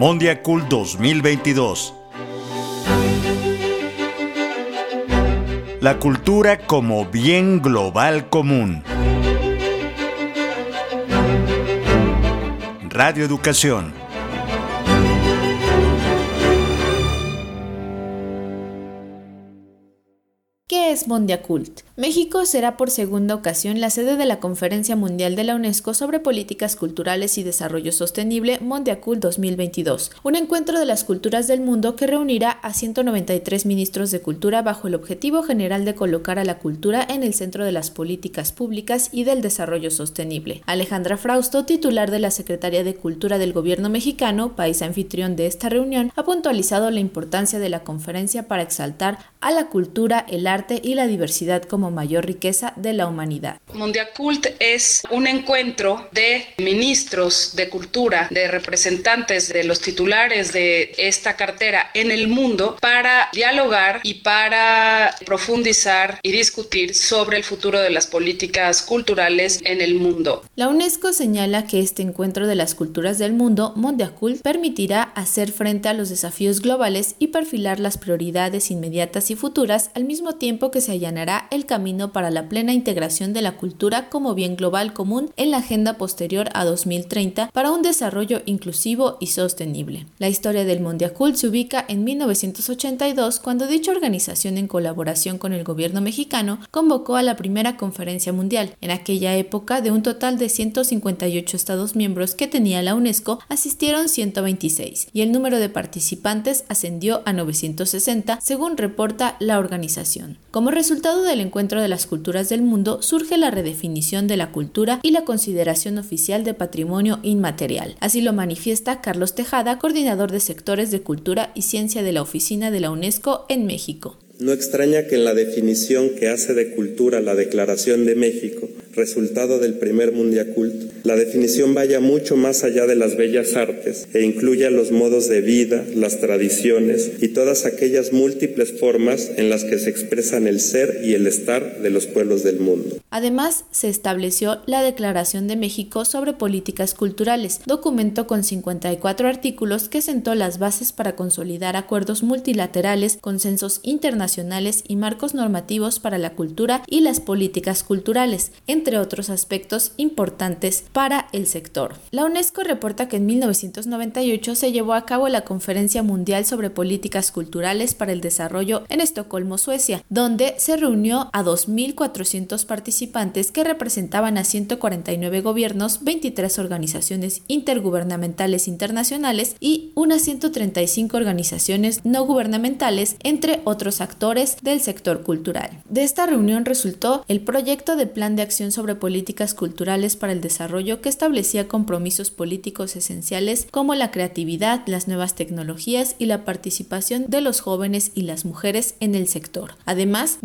Mondiacult 2022. La cultura como bien global común. Radio Educación ¿Qué es Mondiacult? México será por segunda ocasión la sede de la Conferencia Mundial de la UNESCO sobre Políticas Culturales y Desarrollo Sostenible Mondiacult 2022, un encuentro de las culturas del mundo que reunirá a 193 ministros de cultura bajo el objetivo general de colocar a la cultura en el centro de las políticas públicas y del desarrollo sostenible. Alejandra Frausto, titular de la Secretaría de Cultura del Gobierno mexicano, país anfitrión de esta reunión, ha puntualizado la importancia de la conferencia para exaltar a la cultura, el arte, y la diversidad como mayor riqueza de la humanidad. Mundiacult es un encuentro de ministros de cultura, de representantes de los titulares de esta cartera en el mundo para dialogar y para profundizar y discutir sobre el futuro de las políticas culturales en el mundo. La UNESCO señala que este encuentro de las culturas del mundo, Mondiacult, permitirá hacer frente a los desafíos globales y perfilar las prioridades inmediatas y futuras al mismo tiempo que se allanará el camino para la plena integración de la cultura como bien global común en la agenda posterior a 2030 para un desarrollo inclusivo y sostenible. La historia del Mondiacult se ubica en 1982 cuando dicha organización en colaboración con el gobierno mexicano convocó a la primera conferencia mundial. En aquella época, de un total de 158 estados miembros que tenía la UNESCO, asistieron 126 y el número de participantes ascendió a 960 según reporta la organización. Como resultado del encuentro de las culturas del mundo, surge la redefinición de la cultura y la consideración oficial de patrimonio inmaterial. Así lo manifiesta Carlos Tejada, coordinador de sectores de cultura y ciencia de la Oficina de la UNESCO en México. No extraña que en la definición que hace de cultura la Declaración de México, resultado del primer Mundiacult, la definición vaya mucho más allá de las bellas artes e incluya los modos de vida, las tradiciones y todas aquellas múltiples formas en las que se expresan el ser y el estar de los pueblos del mundo. Además, se estableció la Declaración de México sobre Políticas Culturales, documento con 54 artículos que sentó las bases para consolidar acuerdos multilaterales, consensos internacionales y marcos normativos para la cultura y las políticas culturales, entre otros aspectos importantes para el sector. La UNESCO reporta que en 1998 se llevó a cabo la Conferencia Mundial sobre Políticas Culturales para el Desarrollo en Estocolmo, Suecia, donde se reunió a 2.400 participantes que representaban a 149 gobiernos, 23 organizaciones intergubernamentales internacionales y unas 135 organizaciones no gubernamentales, entre otros actores del sector cultural. De esta reunión resultó el proyecto de Plan de Acción sobre Políticas Culturales para el Desarrollo que establecía compromisos políticos esenciales como la creatividad, las nuevas tecnologías y la participación de los jóvenes y las mujeres en el sector. Además,